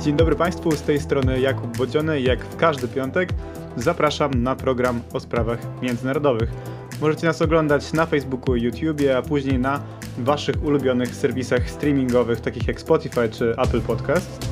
Dzień dobry Państwu, z tej strony Jakub Bociony. Jak w każdy piątek zapraszam na program o sprawach międzynarodowych. Możecie nas oglądać na Facebooku YouTubie, a później na Waszych ulubionych serwisach streamingowych, takich jak Spotify czy Apple Podcast.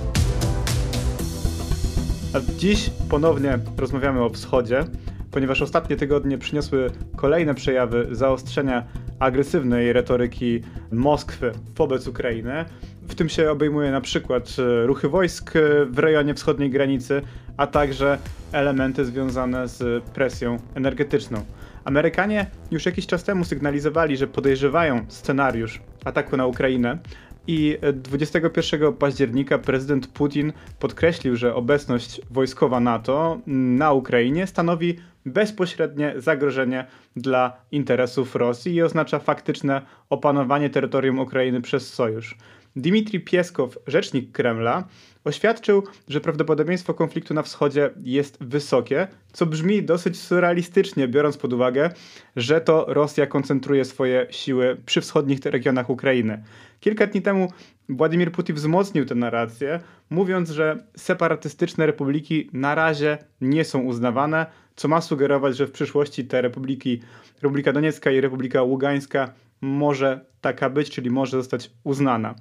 A dziś ponownie rozmawiamy o wschodzie, ponieważ ostatnie tygodnie przyniosły kolejne przejawy zaostrzenia agresywnej retoryki Moskwy wobec Ukrainy. W tym się obejmuje na przykład e, ruchy wojsk e, w rejonie wschodniej granicy, a także elementy związane z presją energetyczną. Amerykanie już jakiś czas temu sygnalizowali, że podejrzewają scenariusz ataku na Ukrainę. I 21 października prezydent Putin podkreślił, że obecność wojskowa NATO na Ukrainie stanowi bezpośrednie zagrożenie dla interesów Rosji i oznacza faktyczne opanowanie terytorium Ukrainy przez sojusz. Dmitrij Pieskow, rzecznik Kremla, oświadczył, że prawdopodobieństwo konfliktu na wschodzie jest wysokie, co brzmi dosyć surrealistycznie, biorąc pod uwagę, że to Rosja koncentruje swoje siły przy wschodnich regionach Ukrainy. Kilka dni temu Władimir Putin wzmocnił tę narrację, mówiąc, że separatystyczne republiki na razie nie są uznawane, co ma sugerować, że w przyszłości te republiki, Republika Doniecka i Republika Ługańska może taka być, czyli może zostać uznana.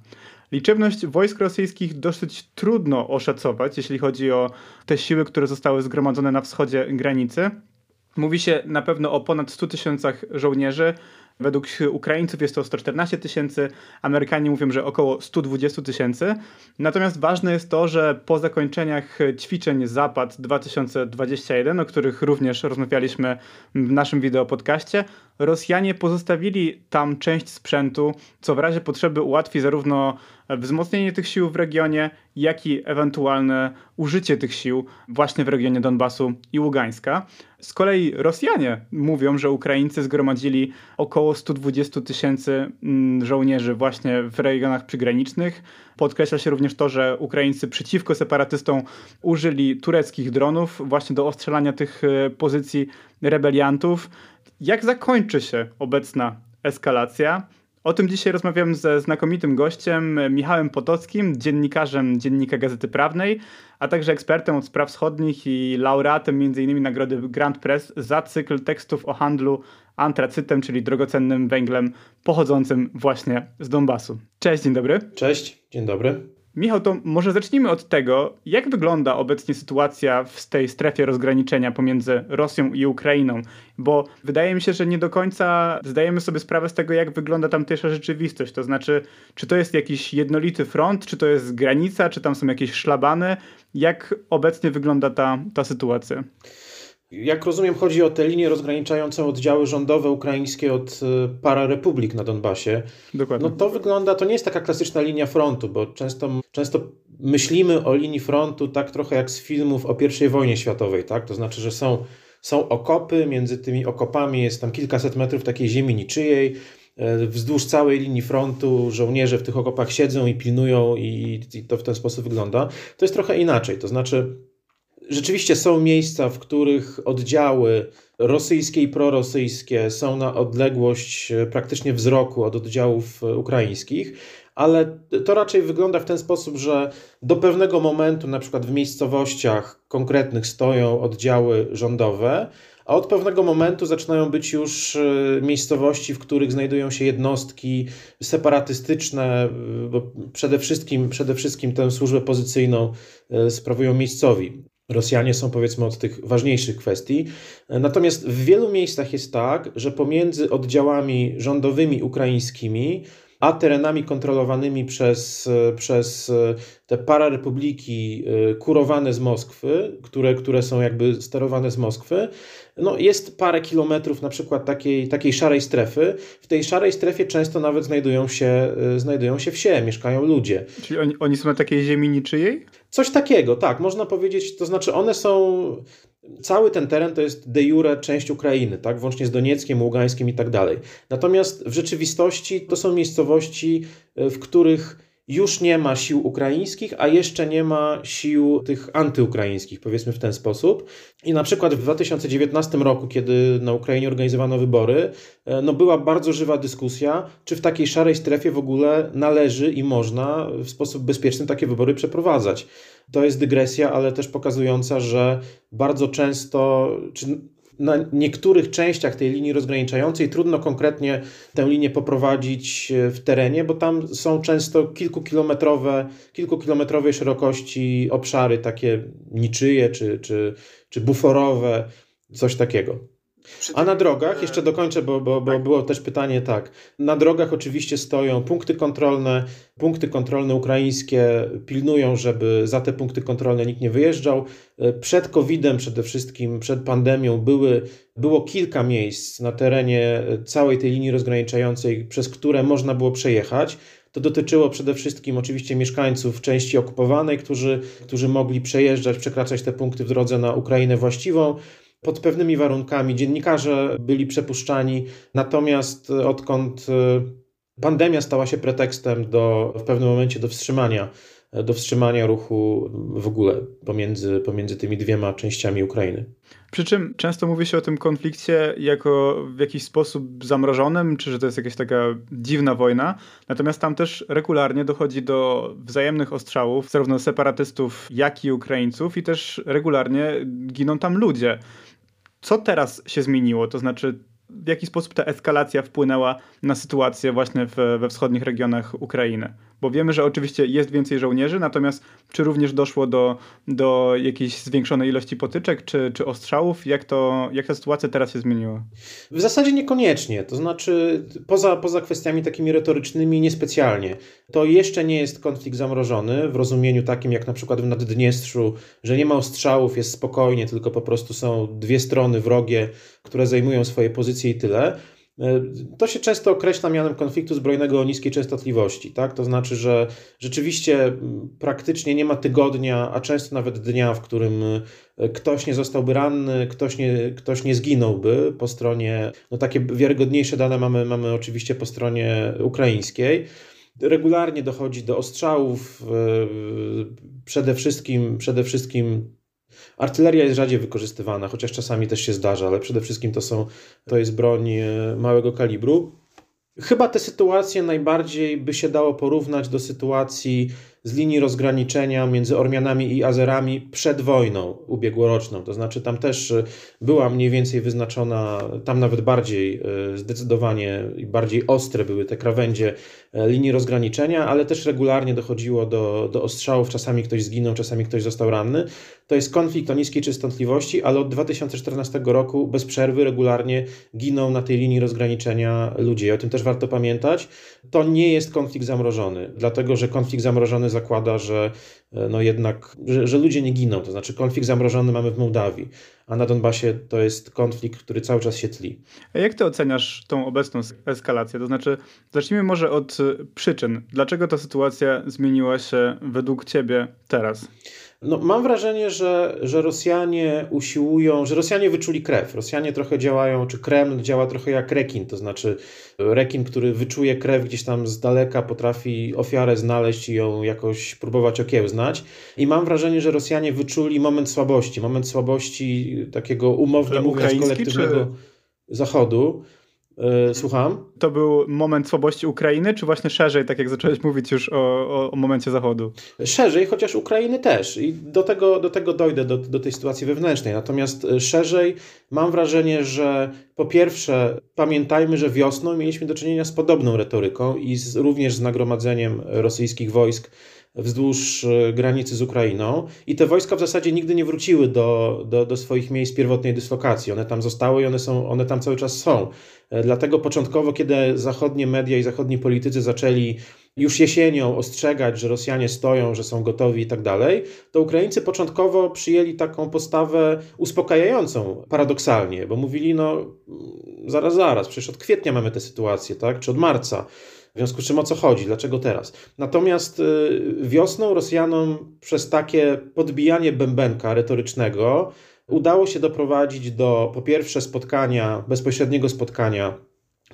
Liczebność wojsk rosyjskich dosyć trudno oszacować, jeśli chodzi o te siły, które zostały zgromadzone na wschodzie granicy. Mówi się na pewno o ponad 100 tysiącach żołnierzy, Według Ukraińców jest to 114 tysięcy, Amerykanie mówią, że około 120 tysięcy. Natomiast ważne jest to, że po zakończeniach ćwiczeń Zapad 2021, o których również rozmawialiśmy w naszym wideo podcaście, Rosjanie pozostawili tam część sprzętu, co w razie potrzeby ułatwi zarówno wzmocnienie tych sił w regionie, jak i ewentualne użycie tych sił właśnie w regionie Donbasu i Ługańska. Z kolei Rosjanie mówią, że Ukraińcy zgromadzili około 120 tysięcy mm, żołnierzy właśnie w regionach przygranicznych. Podkreśla się również to, że Ukraińcy przeciwko separatystom użyli tureckich dronów właśnie do ostrzelania tych e, pozycji rebeliantów. Jak zakończy się obecna eskalacja? O tym dzisiaj rozmawiam ze znakomitym gościem Michałem Potockim, dziennikarzem Dziennika Gazety Prawnej, a także ekspertem od spraw wschodnich i laureatem m.in. nagrody Grand Press za cykl tekstów o handlu antracytem, czyli drogocennym węglem pochodzącym właśnie z Donbasu. Cześć, dzień dobry. Cześć, dzień dobry. Michał, to może zacznijmy od tego, jak wygląda obecnie sytuacja w tej strefie rozgraniczenia pomiędzy Rosją i Ukrainą, bo wydaje mi się, że nie do końca zdajemy sobie sprawę z tego, jak wygląda tamtejsza rzeczywistość. To znaczy, czy to jest jakiś jednolity front, czy to jest granica, czy tam są jakieś szlabany. Jak obecnie wygląda ta, ta sytuacja? Jak rozumiem, chodzi o te linie rozgraniczające oddziały rządowe ukraińskie od e, pararepublik na Donbasie. Dokładnie. No to wygląda, to nie jest taka klasyczna linia frontu, bo często, często myślimy o linii frontu tak trochę jak z filmów o I wojnie światowej, tak? To znaczy, że są, są okopy, między tymi okopami jest tam kilkaset metrów takiej ziemi niczyjej, e, wzdłuż całej linii frontu żołnierze w tych okopach siedzą i pilnują i, i to w ten sposób wygląda. To jest trochę inaczej, to znaczy Rzeczywiście są miejsca, w których oddziały rosyjskie i prorosyjskie są na odległość e, praktycznie wzroku od oddziałów e, ukraińskich, ale to raczej wygląda w ten sposób, że do pewnego momentu, na przykład w miejscowościach konkretnych, stoją oddziały rządowe, a od pewnego momentu zaczynają być już e, miejscowości, w których znajdują się jednostki separatystyczne, bo przede wszystkim, przede wszystkim tę służbę pozycyjną sprawują miejscowi. Rosjanie są powiedzmy od tych ważniejszych kwestii. Natomiast w wielu miejscach jest tak, że pomiędzy oddziałami rządowymi ukraińskimi a terenami kontrolowanymi przez, przez te pararepubliki y, kurowane z Moskwy, które, które są jakby sterowane z Moskwy, no jest parę kilometrów na przykład takiej, takiej szarej strefy. W tej szarej strefie często nawet znajdują się, y, znajdują się wsie, mieszkają ludzie. Czyli oni, oni są na takiej ziemi niczyjej? Coś takiego, tak, można powiedzieć, to znaczy one są, cały ten teren to jest de jure część Ukrainy, tak, włącznie z Donieckiem, Ługańskiem i tak dalej. Natomiast w rzeczywistości to są miejscowości, y, w których już nie ma sił ukraińskich, a jeszcze nie ma sił tych antyukraińskich, powiedzmy w ten sposób. I na przykład w 2019 roku, kiedy na Ukrainie organizowano wybory, e, no była bardzo żywa dyskusja, czy w takiej szarej strefie w ogóle należy i można w sposób bezpieczny takie wybory przeprowadzać. To jest dygresja, ale też pokazująca, że bardzo często, czy na niektórych częściach tej linii rozgraniczającej trudno konkretnie tę linię poprowadzić e, w terenie, bo tam są często kilkukilometrowe, kilkukilometrowej szerokości obszary takie niczyje czy, czy, czy buforowe, coś takiego. A na drogach, jeszcze dokończę, bo, bo, bo tak. było też pytanie, tak. Na drogach oczywiście stoją punkty kontrolne. Punkty kontrolne ukraińskie pilnują, żeby za te punkty kontrolne nikt nie wyjeżdżał. Przed COVID-em przede wszystkim, przed pandemią były, było kilka miejsc na terenie całej tej linii rozgraniczającej, przez które można było przejechać. To dotyczyło przede wszystkim oczywiście mieszkańców części okupowanej, którzy, którzy mogli przejeżdżać, przekraczać te punkty w drodze na Ukrainę właściwą pod pewnymi warunkami. Dziennikarze byli przepuszczani, natomiast odkąd e, pandemia stała się pretekstem do, w pewnym momencie do wstrzymania, do wstrzymania ruchu w ogóle pomiędzy, pomiędzy tymi dwiema częściami Ukrainy. Przy czym często mówi się o tym konflikcie jako w jakiś sposób zamrożonym, czy że to jest jakaś taka dziwna wojna. Natomiast tam też regularnie dochodzi do wzajemnych ostrzałów, zarówno separatystów, jak i Ukraińców, i też regularnie giną tam ludzie. Co teraz się zmieniło? To znaczy, w jaki sposób ta eskalacja wpłynęła na sytuację właśnie w, we wschodnich regionach Ukrainy? Bo wiemy, że oczywiście jest więcej żołnierzy, natomiast czy również doszło do, do jakiejś zwiększonej ilości potyczek czy, czy ostrzałów? Jak, to, jak ta sytuacja teraz się zmieniła? W zasadzie niekoniecznie. To znaczy, poza, poza kwestiami takimi retorycznymi, niespecjalnie. To jeszcze nie jest konflikt zamrożony w rozumieniu takim jak na przykład w Naddniestrzu, że nie ma ostrzałów, jest spokojnie, tylko po prostu są dwie strony wrogie, które zajmują swoje pozycje i tyle. E, to się często określa mianem konfliktu zbrojnego o niskiej częstotliwości. Tak? To znaczy, że rzeczywiście praktycznie nie ma tygodnia, a często nawet dnia, w którym e, ktoś nie zostałby ranny, ktoś nie, ktoś nie zginąłby po stronie, no takie wiarygodniejsze dane mamy, mamy oczywiście po stronie ukraińskiej. Regularnie dochodzi do ostrzałów, e, przede wszystkim, przede wszystkim Artyleria jest rzadziej wykorzystywana, chociaż czasami też się zdarza, ale przede wszystkim to, są, to jest broń e, małego kalibru. Chyba te sytuacje najbardziej by się dało porównać do sytuacji z linii rozgraniczenia między Ormianami i Azerami przed wojną ubiegłoroczną. To znaczy tam też e, była mniej więcej wyznaczona, tam nawet bardziej e, zdecydowanie i bardziej ostre były te krawędzie e, linii rozgraniczenia, ale też regularnie dochodziło do, do ostrzałów. Czasami ktoś zginął, czasami ktoś został ranny. To jest konflikt o niskiej częstotliwości, ale od 2014 roku bez przerwy regularnie giną na tej linii rozgraniczenia ludzie. O tym też warto pamiętać. To nie jest konflikt zamrożony, dlatego że konflikt zamrożony zakłada, że e, no jednak, że, że ludzie nie giną. To znaczy konflikt zamrożony mamy w Mołdawii, a na Donbasie to jest konflikt, który cały czas się tli. A jak ty oceniasz tą obecną eskalację? To znaczy, zacznijmy może od e, przyczyn. Dlaczego ta sytuacja zmieniła się według ciebie teraz? No, mam wrażenie, że, że Rosjanie usiłują, że Rosjanie wyczuli krew. Rosjanie trochę działają, czy Kreml działa trochę jak rekin, to znaczy rekin, który wyczuje krew gdzieś tam z daleka, potrafi ofiarę znaleźć i ją jakoś próbować okiełznać. I mam wrażenie, że Rosjanie wyczuli moment słabości, moment słabości takiego umownie mówiąc kolektywnego czy... Zachodu. E, słucham? To był moment słabości Ukrainy, czy właśnie szerzej, tak jak zacząłeś mówić już o, o, o, momencie Zachodu? Szerzej, chociaż Ukrainy też. I do tego, do tego dojdę, do, do tej sytuacji wewnętrznej. Natomiast e, szerzej mam wrażenie, że po pierwsze pamiętajmy, że wiosną mieliśmy do czynienia z podobną retoryką i z, również z nagromadzeniem rosyjskich wojsk wzdłuż e, granicy z Ukrainą i te wojska w zasadzie nigdy nie wróciły do, do, do swoich miejsc pierwotnej dyslokacji. One tam zostały i one, są, one tam cały czas są. E, dlatego początkowo, kiedy zachodnie media i zachodni politycy zaczęli już jesienią ostrzegać, że Rosjanie stoją, że są gotowi i tak dalej, to Ukraińcy początkowo przyjęli taką postawę uspokajającą, paradoksalnie, bo mówili, no zaraz, zaraz, przecież od kwietnia mamy tę sytuację, tak, czy od marca. W związku z czym o co chodzi? Dlaczego teraz? Natomiast y, wiosną Rosjanom przez takie podbijanie bębenka retorycznego udało się doprowadzić do po pierwsze spotkania, bezpośredniego spotkania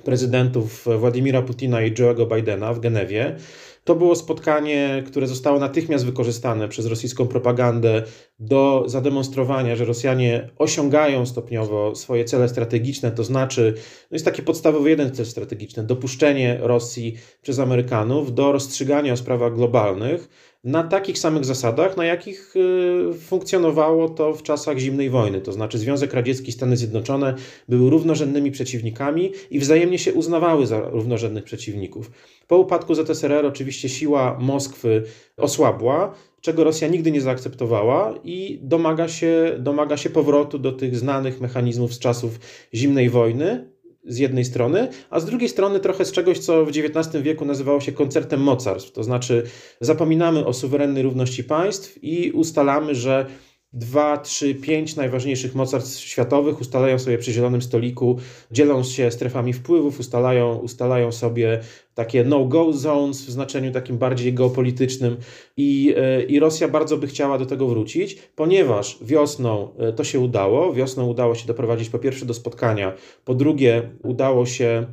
prezydentów Władimira Putina i Joe'ego Bidena w Genewie. To było spotkanie, które zostało natychmiast wykorzystane przez rosyjską propagandę do zademonstrowania, że Rosjanie osiągają stopniowo swoje cele strategiczne, to znaczy, no jest taki podstawowy jeden cel strategiczny, dopuszczenie Rosji przez Amerykanów do rozstrzygania o sprawach globalnych na takich samych zasadach, na jakich y, funkcjonowało to w czasach zimnej wojny. To znaczy Związek Radziecki i Stany Zjednoczone były równorzędnymi przeciwnikami i wzajemnie się uznawały za równorzędnych przeciwników. Po upadku ZSRR oczywiście siła Moskwy osłabła, czego Rosja nigdy nie zaakceptowała i domaga się, domaga się powrotu do tych znanych mechanizmów z czasów zimnej wojny, z jednej strony, a z drugiej strony trochę z czegoś, co w XIX wieku nazywało się koncertem mocarstw. To znaczy zapominamy o suwerennej równości państw i ustalamy, że dwa, trzy, pięć najważniejszych mocarstw światowych ustalają sobie przy zielonym stoliku, dzielą się strefami wpływów, ustalają, ustalają sobie takie no-go zones w znaczeniu takim bardziej geopolitycznym i, e, i Rosja bardzo by chciała do tego wrócić, ponieważ wiosną e, to się udało, wiosną udało się doprowadzić po pierwsze do spotkania, po drugie udało się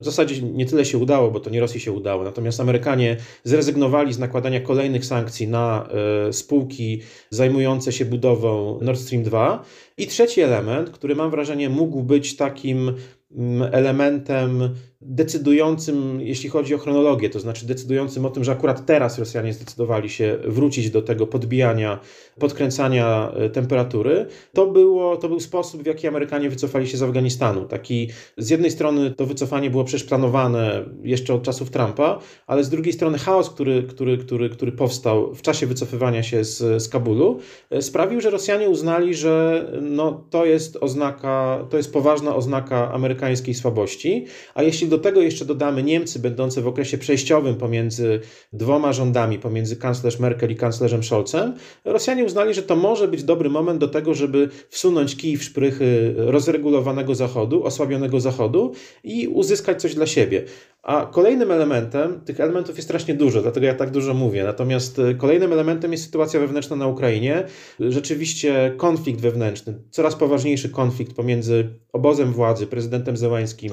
w zasadzie nie tyle się udało, bo to nie Rosji się udało. Natomiast Amerykanie zrezygnowali z nakładania kolejnych sankcji na y, spółki zajmujące się budową Nord Stream 2. I trzeci element, który mam wrażenie mógł być takim mm, elementem decydującym, jeśli chodzi o chronologię, to znaczy decydującym o tym, że akurat teraz Rosjanie zdecydowali się wrócić do tego podbijania, podkręcania e, temperatury, to, było, to był sposób, w jaki Amerykanie wycofali się z Afganistanu. Taki, z jednej strony to wycofanie było przecież planowane jeszcze od czasów Trumpa, ale z drugiej strony chaos, który, który, który, który powstał w czasie wycofywania się z, z Kabulu, e, sprawił, że Rosjanie uznali, że no, to jest oznaka, to jest poważna oznaka amerykańskiej słabości, a jeśli do tego jeszcze dodamy Niemcy, będące w okresie przejściowym pomiędzy dwoma rządami, pomiędzy kanclerz Merkel i kanclerzem Scholzem, Rosjanie uznali, że to może być dobry moment do tego, żeby wsunąć kij w szprychy rozregulowanego Zachodu, osłabionego Zachodu i uzyskać coś dla siebie. A kolejnym elementem, tych elementów jest strasznie dużo, dlatego ja tak dużo mówię. Natomiast e, kolejnym elementem jest sytuacja wewnętrzna na Ukrainie. Rzeczywiście konflikt wewnętrzny, coraz poważniejszy konflikt pomiędzy obozem władzy, prezydentem Zełańskim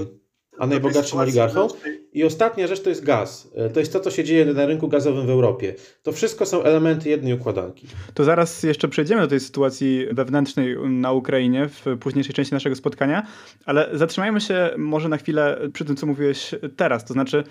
a najbogatszym oligarchą. I ostatnia rzecz to jest gaz. E, to jest to, co się dzieje na rynku gazowym w Europie. To wszystko są elementy jednej układanki. To zaraz jeszcze przejdziemy do tej sytuacji wewnętrznej na Ukrainie w późniejszej części naszego spotkania, ale zatrzymajmy się może na chwilę przy tym, co mówiłeś teraz. To znaczy,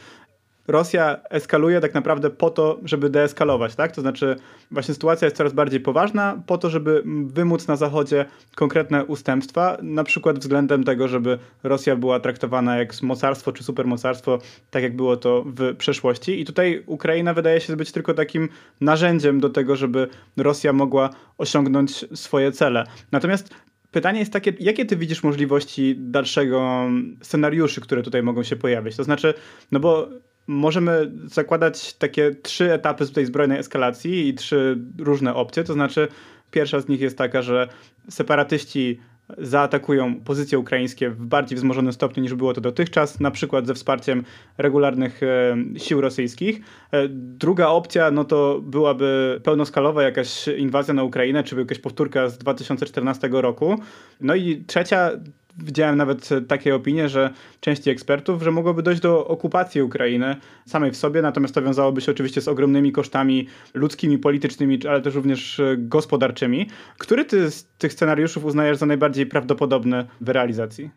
Rosja eskaluje tak naprawdę po to, żeby deeskalować, tak? To znaczy, właśnie sytuacja jest coraz bardziej poważna, po to, żeby wymóc na Zachodzie konkretne ustępstwa, na przykład względem tego, żeby Rosja była traktowana jak mocarstwo czy supermocarstwo, tak jak było to w przeszłości. I tutaj Ukraina wydaje się być tylko takim narzędziem do tego, żeby Rosja mogła osiągnąć swoje cele. Natomiast Pytanie jest takie, jakie ty widzisz możliwości dalszego scenariuszy, które tutaj mogą się pojawić? To znaczy, no bo możemy zakładać takie trzy etapy tej zbrojnej eskalacji i trzy różne opcje. To znaczy, pierwsza z nich jest taka, że separatyści zaatakują pozycje ukraińskie w bardziej wzmożonym stopniu niż było to dotychczas, na przykład ze wsparciem regularnych e, sił rosyjskich. E, druga opcja no to byłaby pełnoskalowa jakaś inwazja na Ukrainę, czy jakaś powtórka z 2014 roku. No i trzecia Widziałem nawet takie opinie, że części ekspertów, że mogłoby dojść do okupacji Ukrainy samej w sobie, natomiast to wiązałoby się oczywiście z ogromnymi kosztami ludzkimi, politycznymi, ale też również gospodarczymi. Który ty z tych scenariuszów uznajesz za najbardziej prawdopodobny w realizacji?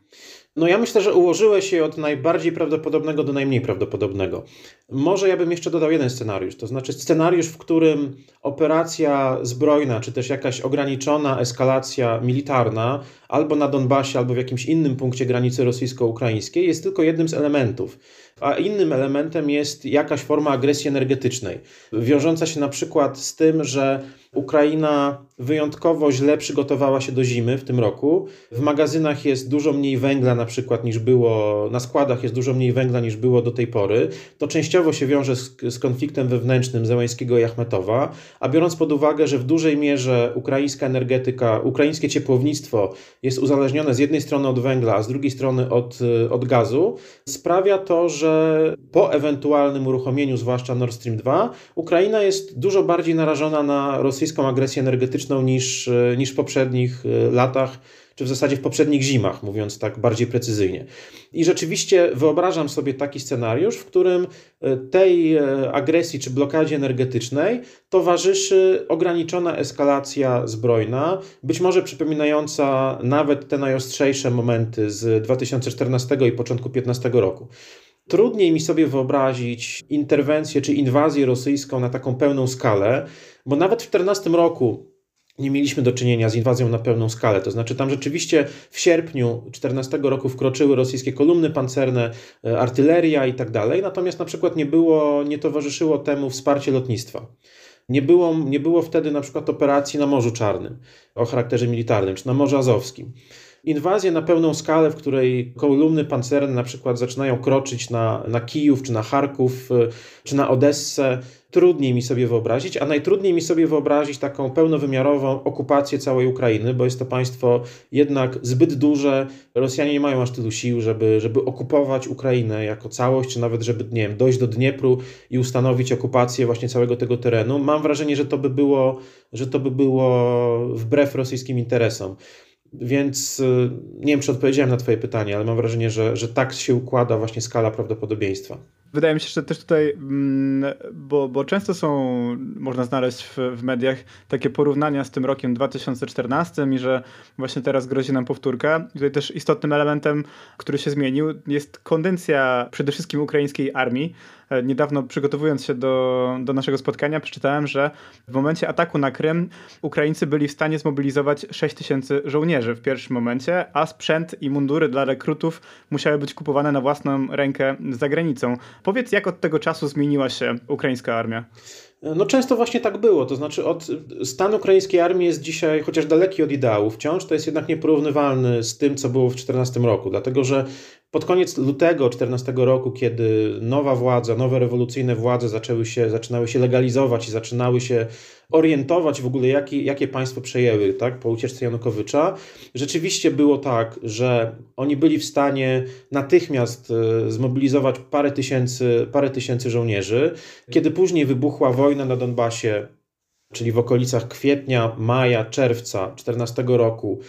No ja myślę, że ułożyłeś je od najbardziej prawdopodobnego do najmniej prawdopodobnego. Może ja bym jeszcze dodał jeden scenariusz, to znaczy scenariusz, w którym operacja zbrojna, czy też jakaś ograniczona eskalacja militarna, albo na Donbasie, albo w jakimś innym punkcie granicy rosyjsko-ukraińskiej, jest tylko jednym z elementów. A innym elementem jest jakaś forma agresji energetycznej, wiążąca się na przykład z tym, że Ukraina wyjątkowo źle przygotowała się do zimy w tym roku. W magazynach jest dużo mniej węgla na przykład niż było, na składach jest dużo mniej węgla niż było do tej pory. To częściowo się wiąże z, z konfliktem wewnętrznym Zełańskiego i Achmetowa, a biorąc pod uwagę, że w dużej mierze ukraińska energetyka, ukraińskie ciepłownictwo jest uzależnione z jednej strony od węgla, a z drugiej strony od, od gazu, sprawia to, że po ewentualnym uruchomieniu, zwłaszcza Nord Stream 2, Ukraina jest dużo bardziej narażona na rosyjską agresję energetyczną niż, niż w poprzednich latach czy w zasadzie w poprzednich zimach, mówiąc tak bardziej precyzyjnie. I rzeczywiście wyobrażam sobie taki scenariusz, w którym e, tej e, agresji czy blokadzie energetycznej towarzyszy ograniczona eskalacja zbrojna, być może przypominająca nawet te najostrzejsze momenty z 2014 i początku 2015 roku. Trudniej mi sobie wyobrazić interwencję czy inwazję rosyjską na taką pełną skalę, bo nawet w 2014 roku nie mieliśmy do czynienia z inwazją na pełną skalę. To znaczy, tam rzeczywiście w sierpniu 2014 roku wkroczyły rosyjskie kolumny pancerne, e, artyleria i tak dalej, natomiast na przykład nie było, nie towarzyszyło temu wsparcie lotnictwa. Nie było, nie było wtedy na przykład operacji na Morzu Czarnym o charakterze militarnym, czy na Morzu Azowskim. Inwazję na pełną skalę, w której kolumny pancerne na przykład zaczynają kroczyć na, na Kijów, czy na Charków, e, czy na Odessę, trudniej mi sobie wyobrazić, a najtrudniej mi sobie wyobrazić taką pełnowymiarową okupację całej Ukrainy, bo jest to państwo jednak zbyt duże. Rosjanie nie mają aż tylu sił, żeby, żeby okupować Ukrainę jako całość, czy nawet żeby, nie wiem, dojść do Dniepru i ustanowić okupację właśnie całego tego terenu. Mam wrażenie, że to by było, że to by było wbrew rosyjskim interesom. Więc y, nie wiem, czy odpowiedziałem na Twoje pytanie, ale mam wrażenie, że, że tak się układa właśnie skala prawdopodobieństwa. Wydaje mi się, że też tutaj, mm, bo, bo często są, można znaleźć w, w mediach takie porównania z tym rokiem 2014 i że właśnie teraz grozi nam powtórka. Tutaj też istotnym elementem, który się zmienił, jest kondencja przede wszystkim ukraińskiej armii, E, niedawno przygotowując się do, do naszego spotkania, przeczytałem, że w momencie ataku na Krym Ukraińcy byli w stanie zmobilizować 6 tysięcy żołnierzy w pierwszym momencie, a sprzęt i mundury dla rekrutów musiały być kupowane na własną rękę za granicą. Powiedz, jak od tego czasu zmieniła się ukraińska armia? No często właśnie tak było, to znaczy od, stan ukraińskiej armii jest dzisiaj, chociaż daleki od ideału. Wciąż, to jest jednak nieporównywalny z tym, co było w 2014 roku, dlatego że pod koniec lutego 2014 roku, kiedy nowa władza, nowe rewolucyjne władze zaczęły się, zaczynały się legalizować i zaczynały się orientować w ogóle, jakie, jakie państwo przejęły tak, po ucieczce Janukowycza, rzeczywiście było tak, że oni byli w stanie natychmiast e, zmobilizować parę tysięcy, parę tysięcy żołnierzy. Kiedy później wybuchła wojna na Donbasie, czyli w okolicach kwietnia, maja, czerwca 2014 roku,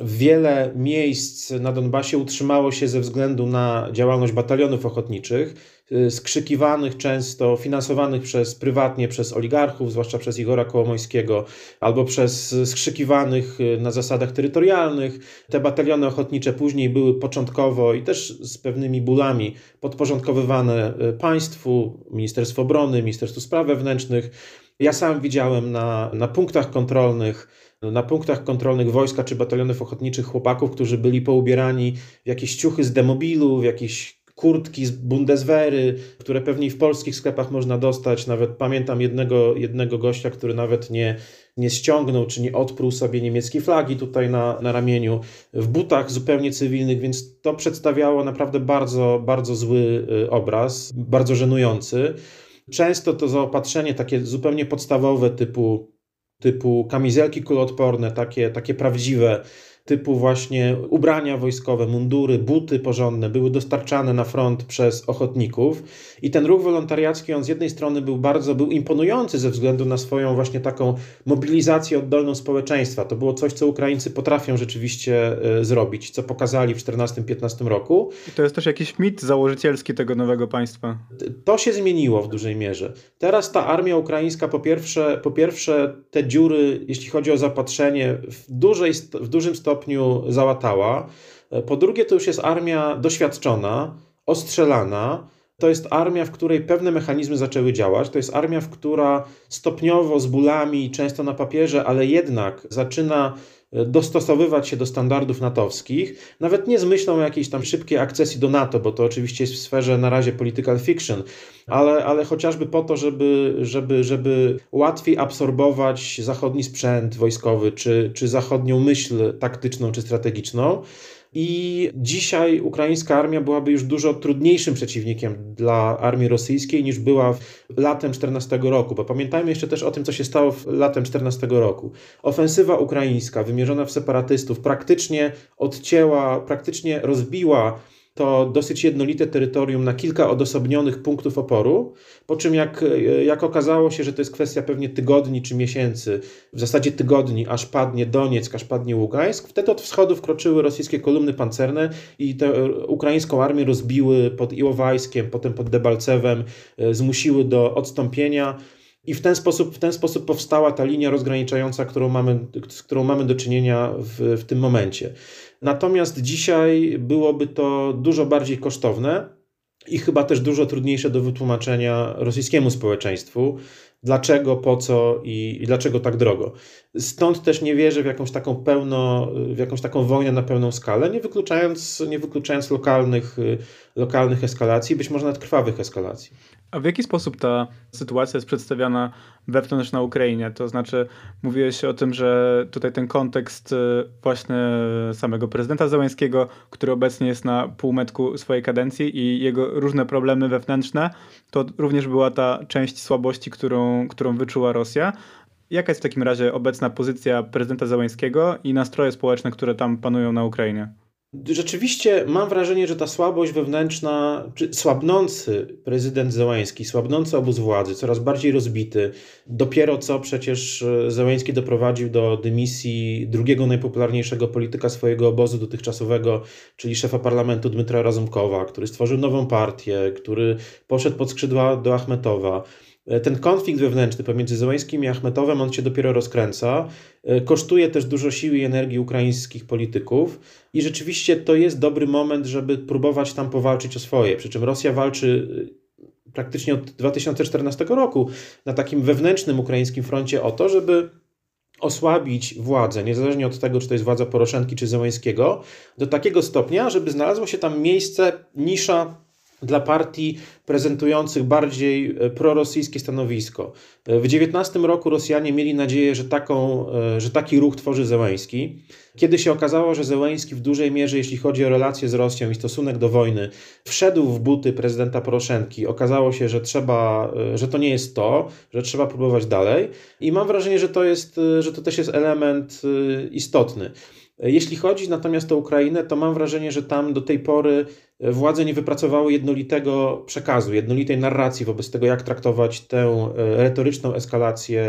Wiele miejsc na Donbasie utrzymało się ze względu na działalność batalionów ochotniczych, y, skrzykiwanych często, finansowanych przez prywatnie przez oligarchów, zwłaszcza przez Igora Kołomońskiego, albo przez skrzykiwanych y, na zasadach terytorialnych. Te bataliony ochotnicze później były początkowo i też z pewnymi bólami podporządkowywane y, państwu, Ministerstwu Obrony, Ministerstwu Spraw Wewnętrznych. Ja sam widziałem na, na punktach kontrolnych na punktach kontrolnych wojska czy batalionów ochotniczych chłopaków, którzy byli poubierani w jakieś ciuchy z demobilu, w jakieś kurtki z Bundeswehry, które pewnie w polskich sklepach można dostać. Nawet pamiętam jednego, jednego gościa, który nawet nie, nie ściągnął czy nie odpruł sobie niemieckiej flagi tutaj na, na ramieniu, w butach zupełnie cywilnych, więc to przedstawiało naprawdę bardzo, bardzo zły y, obraz, bardzo żenujący. Często to zaopatrzenie takie zupełnie podstawowe typu typu kamizelki kuloodporne, takie, takie prawdziwe, typu właśnie ubrania wojskowe, mundury, buty porządne były dostarczane na front przez ochotników i ten ruch wolontariacki on z jednej strony był bardzo był imponujący ze względu na swoją właśnie taką mobilizację oddolną społeczeństwa. To było coś, co Ukraińcy potrafią rzeczywiście e, zrobić, co pokazali w 14-15 roku. I to jest też jakiś mit założycielski tego nowego państwa. To się zmieniło w dużej mierze. Teraz ta armia ukraińska po pierwsze, po pierwsze te dziury, jeśli chodzi o zapatrzenie, w, dużej, w dużym stopniu stopniu załatała. Po drugie, to już jest armia doświadczona, ostrzelana. To jest armia, w której pewne mechanizmy zaczęły działać. To jest armia, w która stopniowo, z bólami, często na papierze, ale jednak zaczyna dostosowywać się do standardów natowskich, nawet nie z myślą o jakiejś tam szybkiej akcesji do NATO, bo to oczywiście jest w sferze na razie political fiction, ale, ale chociażby po to, żeby, żeby, żeby łatwiej absorbować zachodni sprzęt wojskowy, czy, czy zachodnią myśl taktyczną, czy strategiczną. I dzisiaj ukraińska armia byłaby już dużo trudniejszym przeciwnikiem dla armii rosyjskiej niż była latem 14 roku, bo pamiętajmy jeszcze też o tym, co się stało latem 14 roku. Ofensywa ukraińska wymierzona w separatystów praktycznie odcięła, praktycznie rozbiła to dosyć jednolite terytorium na kilka odosobnionych punktów oporu, po czym jak, jak okazało się, że to jest kwestia pewnie tygodni czy miesięcy, w zasadzie tygodni, aż padnie Donieck, aż padnie Ługańsk, wtedy od wschodu wkroczyły rosyjskie kolumny pancerne i tę ukraińską armię rozbiły pod Iłowajskiem, potem pod Debalcewem, e, zmusiły do odstąpienia. I w ten sposób, w ten sposób powstała ta linia rozgraniczająca, którą mamy, z którą mamy do czynienia w, w tym momencie. Natomiast dzisiaj byłoby to dużo bardziej kosztowne i chyba też dużo trudniejsze do wytłumaczenia rosyjskiemu społeczeństwu, dlaczego, po co i, i, dlaczego tak drogo. Stąd też nie wierzę w jakąś taką pełno, w jakąś taką wojnę na pełną skalę, nie wykluczając, nie wykluczając lokalnych, lokalnych eskalacji, być może nawet krwawych eskalacji. A w jaki sposób ta sytuacja jest przedstawiana wewnątrz na Ukrainie? To znaczy, mówiłeś o tym, że tutaj ten kontekst y, właśnie samego prezydenta Załęskiego, który obecnie jest na półmetku swojej kadencji i jego różne problemy wewnętrzne, to również była ta część słabości, którą, którą wyczuła Rosja. Jaka jest w takim razie obecna pozycja prezydenta Załęskiego i nastroje społeczne, które tam panują na Ukrainie? Rzeczywiście mam wrażenie, że ta słabość wewnętrzna, czy słabnący prezydent Zełański, słabnący obóz władzy, coraz bardziej rozbity. Dopiero co przecież e, Zełański doprowadził do dymisji drugiego najpopularniejszego polityka swojego obozu dotychczasowego, czyli szefa parlamentu Dmytra Razumkowa, który stworzył nową partię, który poszedł pod skrzydła do Achmetowa. E, ten konflikt wewnętrzny pomiędzy Zełańskim i Achmetowem, on się dopiero rozkręca. E, kosztuje też dużo siły i energii ukraińskich polityków i rzeczywiście to jest dobry moment, żeby próbować tam powalczyć o swoje. Przy czym Rosja walczy e, praktycznie od 2014 roku na takim wewnętrznym ukraińskim froncie o to, żeby osłabić władzę, niezależnie od tego, czy to jest władza Poroszenki czy Zełańskiego, do takiego stopnia, żeby znalazło się tam miejsce, nisza dla partii prezentujących bardziej e, prorosyjskie stanowisko. E, w 19 roku Rosjanie mieli nadzieję, że, taką, e, że taki ruch tworzy Zełański. Kiedy się okazało, że Zełański w dużej mierze, jeśli chodzi o relacje z Rosją i stosunek do wojny, wszedł w buty prezydenta Poroszenki, okazało się, że trzeba, że to nie jest to, że trzeba próbować dalej. I mam wrażenie, że to, jest, że to też jest element istotny. Jeśli chodzi natomiast o Ukrainę, to mam wrażenie, że tam do tej pory władze nie wypracowały jednolitego przekazu, jednolitej narracji wobec tego, jak traktować tę e, retoryczną eskalację,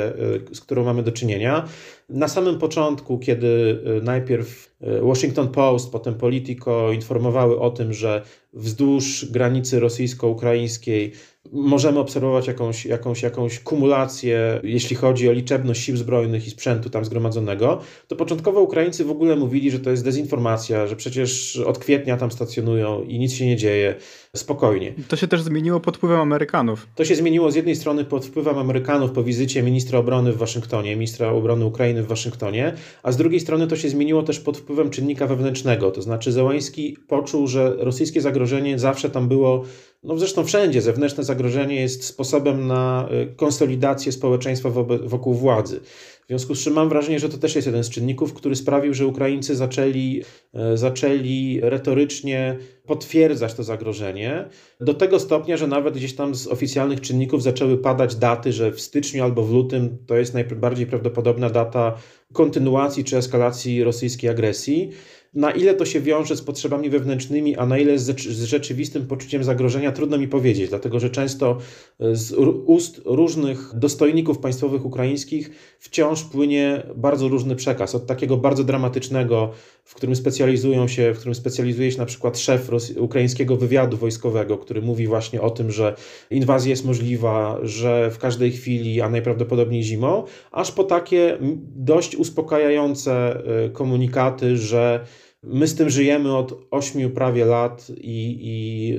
e, z którą mamy do czynienia. Na samym początku, kiedy e, najpierw Washington Post, potem Politico informowały o tym, że wzdłuż granicy rosyjsko-ukraińskiej możemy obserwować jakąś, jakąś, jakąś kumulację, jeśli chodzi o liczebność sił zbrojnych i sprzętu tam zgromadzonego, to początkowo Ukraińcy w ogóle mówili, że to jest dezinformacja, że przecież od kwietnia tam stacjonują i nic się nie dzieje, spokojnie. To się też zmieniło pod wpływem Amerykanów. To się zmieniło z jednej strony pod wpływem Amerykanów po wizycie ministra obrony w Waszyngtonie, ministra obrony Ukrainy w Waszyngtonie, a z drugiej strony to się zmieniło też pod wpływem czynnika wewnętrznego, to znaczy Zełański poczuł, że rosyjskie zagrożenie zawsze tam było no zresztą wszędzie zewnętrzne zagrożenie jest sposobem na y, konsolidację społeczeństwa wokół władzy. W związku z czym mam wrażenie, że to też jest jeden z czynników, który sprawił, że Ukraińcy zaczęli, e, zaczęli retorycznie potwierdzać to zagrożenie do tego stopnia, że nawet gdzieś tam z oficjalnych czynników zaczęły padać daty, że w styczniu albo w lutym to jest najbardziej prawdopodobna data kontynuacji czy eskalacji rosyjskiej agresji. Na ile to się wiąże z potrzebami wewnętrznymi, a na ile z, rzeczywistym poczuciem zagrożenia, trudno mi powiedzieć, dlatego że często e, z ust różnych dostojników państwowych ukraińskich wciąż płynie bardzo różny przekaz. Od takiego bardzo dramatycznego, w którym specjalizują się, w którym specjalizuje się na przykład szef ukraińskiego wywiadu wojskowego, który mówi właśnie o tym, że inwazja jest możliwa, że w każdej chwili, a najprawdopodobniej zimą, aż po takie dość uspokajające e, komunikaty, że My z tym żyjemy od 8 prawie lat i, i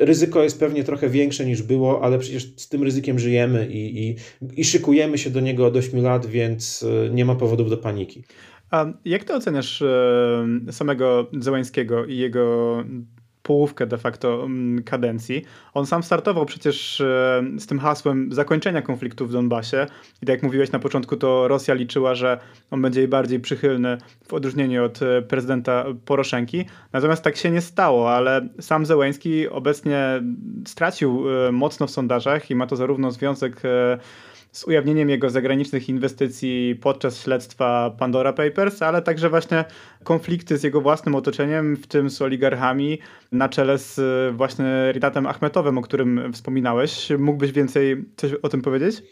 y, ryzyko jest pewnie trochę większe niż było, ale przecież z tym ryzykiem żyjemy i, i, i szykujemy się do niego od 8 lat, więc y, nie ma powodów do paniki. A jak ty oceniasz y, samego Zełańskiego i jego połówkę de facto mm, kadencji. On sam startował przecież e, z tym hasłem zakończenia konfliktu w Donbasie i tak jak mówiłeś na początku, to Rosja liczyła, że on będzie jej bardziej przychylny w odróżnieniu od e, prezydenta Poroszenki. Natomiast tak się nie stało, ale sam Zełęński obecnie stracił e, mocno w sondażach i ma to zarówno związek z ujawnieniem jego zagranicznych inwestycji podczas śledztwa Pandora Papers, ale także właśnie konflikty z jego własnym otoczeniem, w tym z oligarchami, na czele z właśnie Ridatem Achmetowem, o którym wspominałeś. Mógłbyś więcej coś o tym powiedzieć?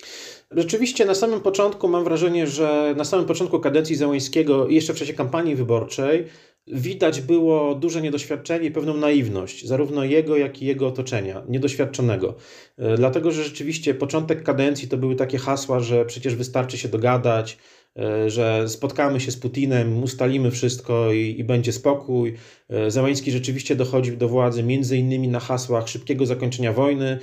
Rzeczywiście na samym początku mam wrażenie, że na samym początku kadencji Załońskiego, jeszcze w czasie kampanii wyborczej, widać było duże niedoświadczenie i pewną naiwność, zarówno jego, jak i jego otoczenia, niedoświadczonego. E, dlatego, że rzeczywiście początek kadencji to były takie hasła, że przecież wystarczy się dogadać, e, że spotkamy się z Putinem, ustalimy wszystko i, i będzie spokój. E, Załański rzeczywiście dochodzi do władzy między innymi na hasłach szybkiego zakończenia wojny,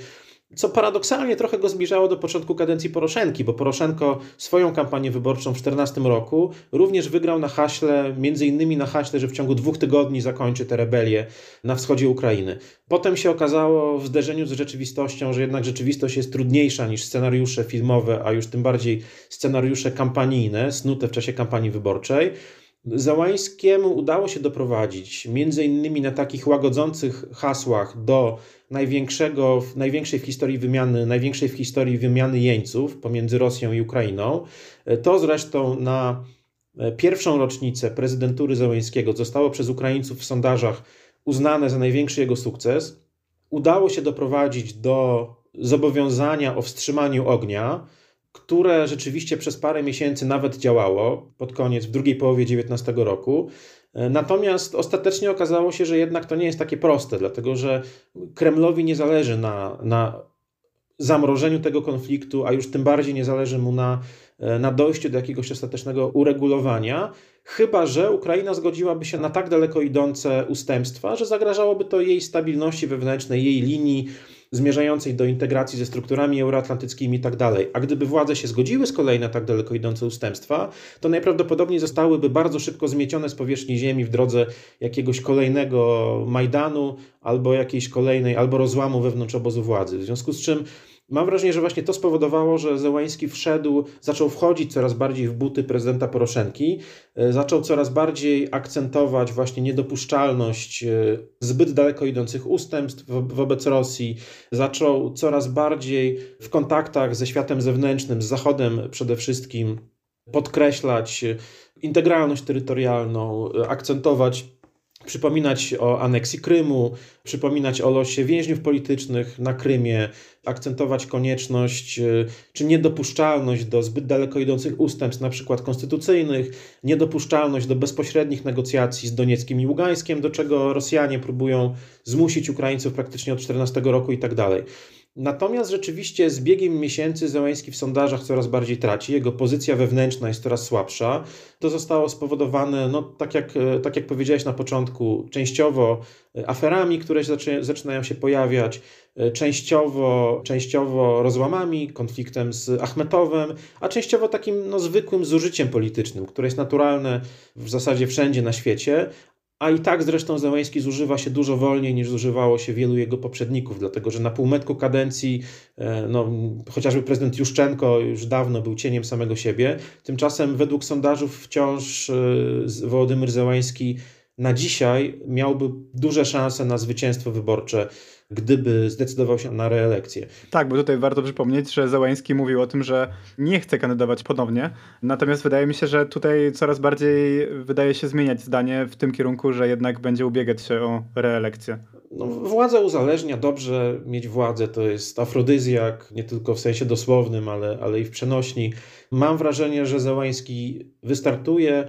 co paradoksalnie trochę go zbliżało do początku kadencji Poroszenki, bo Poroszenko swoją kampanię wyborczą w 2014 roku również wygrał na haśle, między innymi na haśle, że w ciągu dwóch tygodni zakończy te rebelie na wschodzie Ukrainy. Potem się okazało w zderzeniu z rzeczywistością, że jednak rzeczywistość jest trudniejsza niż scenariusze filmowe, a już tym bardziej scenariusze kampanijne, snute w czasie kampanii wyborczej. Załańskiemu udało się doprowadzić, między innymi na takich łagodzących hasłach, do największego, największej w historii wymiany, największej w historii wymiany jeńców pomiędzy Rosją i Ukrainą. To zresztą na pierwszą rocznicę prezydentury Załańskiego zostało przez Ukraińców w sondażach uznane za największy jego sukces. Udało się doprowadzić do zobowiązania o wstrzymaniu ognia które rzeczywiście przez parę miesięcy nawet działało pod koniec, w drugiej połowie XIX roku. Natomiast ostatecznie okazało się, że jednak to nie jest takie proste, dlatego że Kremlowi nie zależy na, na zamrożeniu tego konfliktu, a już tym bardziej nie zależy mu na, na dojściu do jakiegoś ostatecznego uregulowania, chyba że Ukraina zgodziłaby się na tak daleko idące ustępstwa, że zagrażałoby to jej stabilności wewnętrznej, jej linii zmierzającej do integracji ze strukturami euroatlantyckimi i tak dalej. A gdyby władze się zgodziły z kolei na tak daleko idące ustępstwa, to najprawdopodobniej zostałyby bardzo szybko zmiecione z powierzchni ziemi w drodze jakiegoś kolejnego Majdanu albo jakiejś kolejnej, albo rozłamu wewnątrz obozu władzy. W związku z czym Mam wrażenie, że właśnie to spowodowało, że Zełański wszedł, zaczął wchodzić coraz bardziej w buty prezydenta Poroszenki, e, zaczął coraz bardziej akcentować właśnie niedopuszczalność e, zbyt daleko idących ustępstw wobec Rosji, zaczął coraz bardziej w kontaktach ze światem zewnętrznym, z Zachodem przede wszystkim podkreślać integralność terytorialną, e, akcentować przypominać o aneksji Krymu, przypominać o losie więźniów politycznych na Krymie, akcentować konieczność e, czy niedopuszczalność do zbyt daleko idących ustępstw, na przykład konstytucyjnych, niedopuszczalność do bezpośrednich negocjacji z Donieckim i Ługańskiem, do czego Rosjanie próbują zmusić Ukraińców praktycznie od 14 roku i tak dalej. Natomiast rzeczywiście z biegiem miesięcy Zełański w sondażach coraz bardziej traci, jego pozycja wewnętrzna jest coraz słabsza. To zostało spowodowane, no, tak, jak, tak jak powiedziałeś na początku, częściowo aferami, które zaczynają się pojawiać, częściowo, częściowo rozłamami, konfliktem z Achmetowem, a częściowo takim no, zwykłym zużyciem politycznym, które jest naturalne w zasadzie wszędzie na świecie, a i tak zresztą Zełęński zużywa się dużo wolniej niż zużywało się wielu jego poprzedników, dlatego że na półmetku kadencji e, no, chociażby prezydent Juszczenko już dawno był cieniem samego siebie. Tymczasem według sondażów wciąż e, Wołodymyr Zełański na dzisiaj miałby duże szanse na zwycięstwo wyborcze gdyby zdecydował się na reelekcję. Tak, bo tutaj warto przypomnieć, że Załański mówił o tym, że nie chce kandydować ponownie, natomiast wydaje mi się, że tutaj coraz bardziej wydaje się zmieniać zdanie w tym kierunku, że jednak będzie ubiegać się o reelekcję. No, władza uzależnia, dobrze mieć władzę, to jest afrodyzjak, nie tylko w sensie dosłownym, ale, ale i w przenośni. Mam wrażenie, że Załański wystartuje,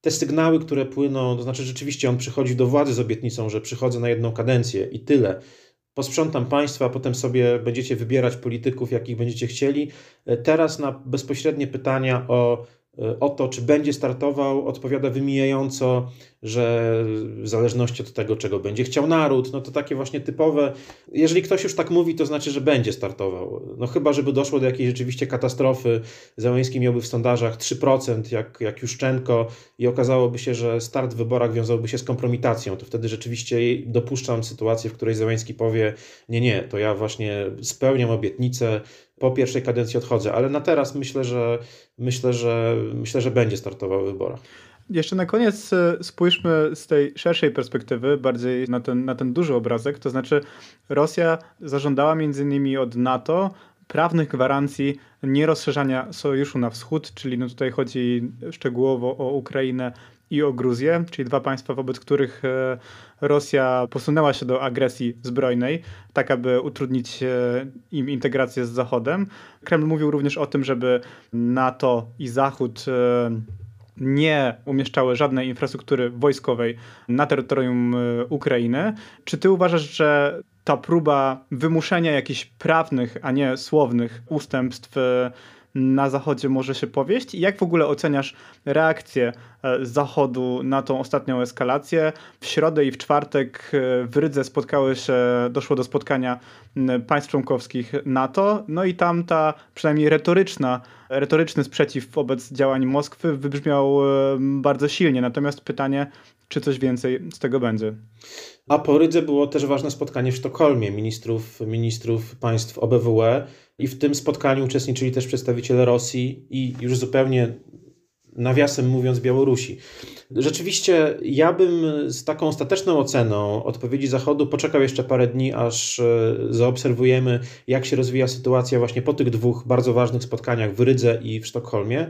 te sygnały, które płyną, to znaczy rzeczywiście on przychodzi do władzy z obietnicą, że przychodzę na jedną kadencję i tyle posprzątam państwa, potem sobie będziecie wybierać polityków, jakich będziecie chcieli. Teraz na bezpośrednie pytania o E, o to, czy będzie startował, odpowiada wymijająco, że w zależności od tego, czego będzie chciał naród, no to takie właśnie typowe. Jeżeli ktoś już tak mówi, to znaczy, że będzie startował. No chyba, żeby doszło do jakiejś rzeczywiście katastrofy. Załęski miałby w sondażach 3%, jak, jak Juszczenko, i okazałoby się, że start w wyborach wiązałby się z kompromitacją. To wtedy rzeczywiście dopuszczam sytuację, w której Załęski powie: Nie, nie, to ja właśnie spełniam obietnicę, po pierwszej kadencji odchodzę, ale na teraz myślę, że myślę, że myślę, że będzie startował w wyborach. Jeszcze na koniec e, spójrzmy z tej szerszej perspektywy, bardziej na ten, na ten duży obrazek. To znaczy, Rosja zażądała między innymi od NATO prawnych gwarancji nierozszerzania sojuszu na wschód, czyli no tutaj chodzi szczegółowo o Ukrainę i o Gruzję, czyli dwa państwa, wobec których e, Rosja posunęła się do agresji zbrojnej, tak aby utrudnić e, im integrację z Zachodem. Kreml mówił również o tym, żeby NATO i Zachód e, nie umieszczały żadnej infrastruktury wojskowej na terytorium Ukrainy. Czy ty uważasz, że ta próba wymuszenia jakichś prawnych, a nie słownych ustępstw na Zachodzie może się powieść? Jak w ogóle oceniasz reakcję e, Zachodu na tą ostatnią eskalację? W środę i w czwartek e, w Rydze spotkały się, doszło do spotkania państw członkowskich NATO, no i tam ta przynajmniej retoryczna, retoryczny sprzeciw wobec działań Moskwy wybrzmiał e, bardzo silnie. Natomiast pytanie, czy coś więcej z tego będzie? A po Rydze było też ważne spotkanie w Sztokholmie ministrów, ministrów państw OBWE i w tym spotkaniu uczestniczyli też przedstawiciele Rosji i już zupełnie nawiasem mówiąc Białorusi. Rzeczywiście ja bym z taką ostateczną oceną odpowiedzi Zachodu poczekał jeszcze parę dni, aż e, zaobserwujemy, jak się rozwija sytuacja właśnie po tych dwóch bardzo ważnych spotkaniach w Rydze i w Sztokholmie.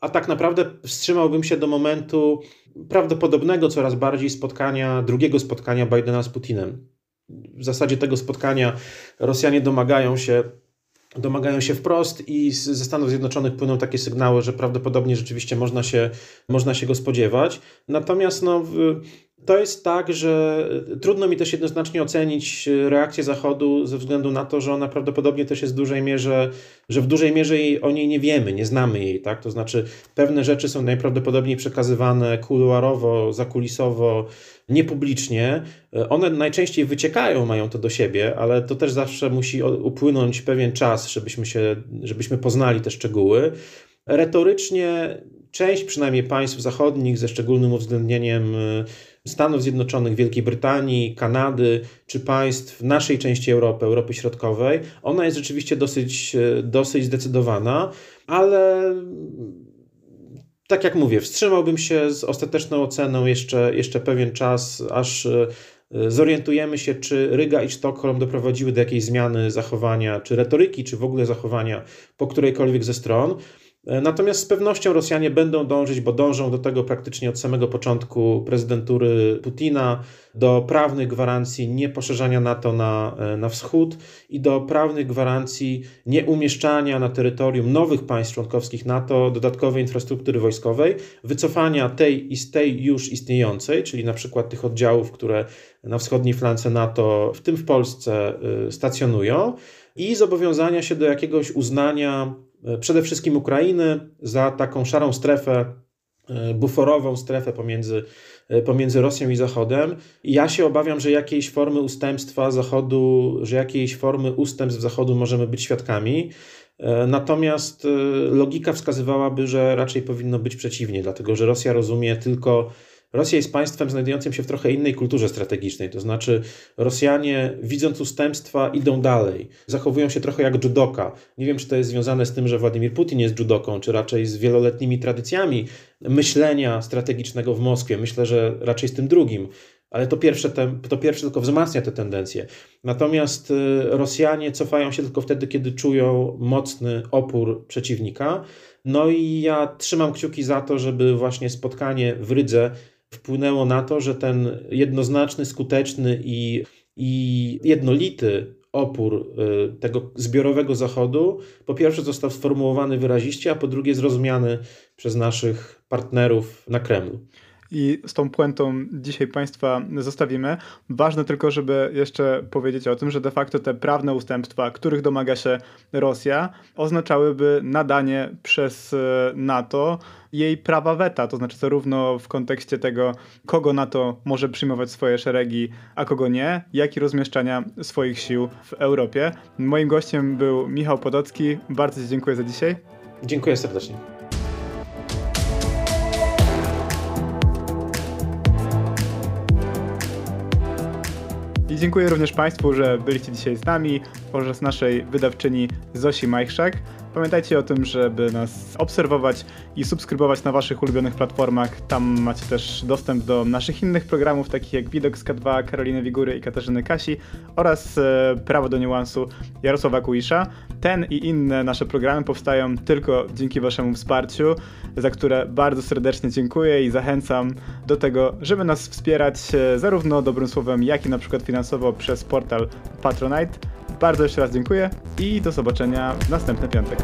A tak naprawdę wstrzymałbym się do momentu prawdopodobnego coraz bardziej spotkania, drugiego spotkania Bidena z Putinem. W zasadzie tego spotkania Rosjanie domagają się domagają się wprost i ze Stanów Zjednoczonych płyną takie sygnały, że prawdopodobnie rzeczywiście można się, można się go spodziewać. Natomiast no, to jest tak, że trudno mi też jednoznacznie ocenić reakcję Zachodu ze względu na to, że ona prawdopodobnie też jest w dużej mierze, że w dużej mierze jej, o niej nie wiemy, nie znamy jej, tak? To znaczy pewne rzeczy są najprawdopodobniej przekazywane kuluarowo, zakulisowo, niepublicznie. One najczęściej wyciekają, mają to do siebie, ale to też zawsze musi upłynąć pewien czas, żebyśmy się, żebyśmy poznali te szczegóły. Retorycznie część przynajmniej państw zachodnich, ze szczególnym uwzględnieniem Stanów Zjednoczonych, Wielkiej Brytanii, Kanady czy państw naszej części Europy, Europy Środkowej, ona jest rzeczywiście dosyć, e, dosyć zdecydowana, ale tak jak mówię, wstrzymałbym się z ostateczną oceną jeszcze, jeszcze pewien czas, aż e, zorientujemy się, czy Ryga i Sztokholm doprowadziły do jakiejś zmiany zachowania, czy retoryki, czy w ogóle zachowania po którejkolwiek ze stron. E, natomiast z pewnością Rosjanie będą dążyć, bo dążą do tego praktycznie od samego początku prezydentury Putina, do prawnych gwarancji nieposzerzania NATO na, e, na wschód i do prawnych gwarancji nieumieszczania na terytorium nowych państw członkowskich NATO dodatkowej infrastruktury wojskowej, wycofania tej i z tej już istniejącej, czyli na przykład tych oddziałów, które na wschodniej flance NATO, w tym w Polsce, e, stacjonują i zobowiązania się do jakiegoś uznania przede wszystkim Ukrainy za taką szarą strefę, e, buforową strefę pomiędzy, e, pomiędzy Rosją i Zachodem. Ja się obawiam, że jakiejś formy ustępstwa Zachodu, że jakiejś formy ustępstw Zachodu możemy być świadkami. Natomiast logika wskazywałaby, że raczej powinno być przeciwnie, dlatego że Rosja rozumie tylko Rosja jest państwem znajdującym się w trochę innej kulturze strategicznej, to znaczy Rosjanie, widząc ustępstwa, idą dalej. Zachowują się trochę jak judoka. Nie wiem, czy to jest związane z tym, że Władimir Putin jest judoką, czy raczej z wieloletnimi tradycjami myślenia strategicznego w Moskwie. Myślę, że raczej z tym drugim. Ale to pierwsze, to pierwsze tylko wzmacnia te tendencje. Natomiast y, Rosjanie cofają się tylko wtedy, kiedy czują mocny opór przeciwnika. No i ja trzymam kciuki za to, żeby właśnie spotkanie w Rydze wpłynęło na to, że ten jednoznaczny, skuteczny i, i jednolity opór y, tego zbiorowego Zachodu po pierwsze został sformułowany wyraziście, a po drugie zrozumiany przez naszych partnerów na Kremlu i z tą puentą dzisiaj Państwa zostawimy. Ważne tylko, żeby jeszcze powiedzieć o tym, że de facto te prawne ustępstwa, których domaga się Rosja, oznaczałyby nadanie przez e, NATO jej prawa weta, to znaczy zarówno w kontekście tego, kogo NATO może przyjmować swoje szeregi, a kogo nie, jak i rozmieszczania swoich sił w Europie. Moim gościem był Michał Podocki. Bardzo Ci dziękuję za dzisiaj. Dziękuję serdecznie. Dziękuję również Państwu, że byliście dzisiaj z nami oraz naszej wydawczyni Zosi Majchrzak. Pamiętajcie o tym, żeby nas obserwować i subskrybować na waszych ulubionych platformach. Tam macie też dostęp do naszych innych programów, takich jak Widok z K2, Karoliny Wigury i Katarzyny Kasi oraz e, Prawo do Niuansu Jarosława Kuisza. Ten i inne nasze programy powstają tylko dzięki waszemu wsparciu, za które bardzo serdecznie dziękuję i zachęcam do tego, żeby nas wspierać e, zarówno dobrym słowem, jak i na przykład finansowo przez portal Patronite. Bardzo jeszcze raz dziękuję i do zobaczenia w następny piątek.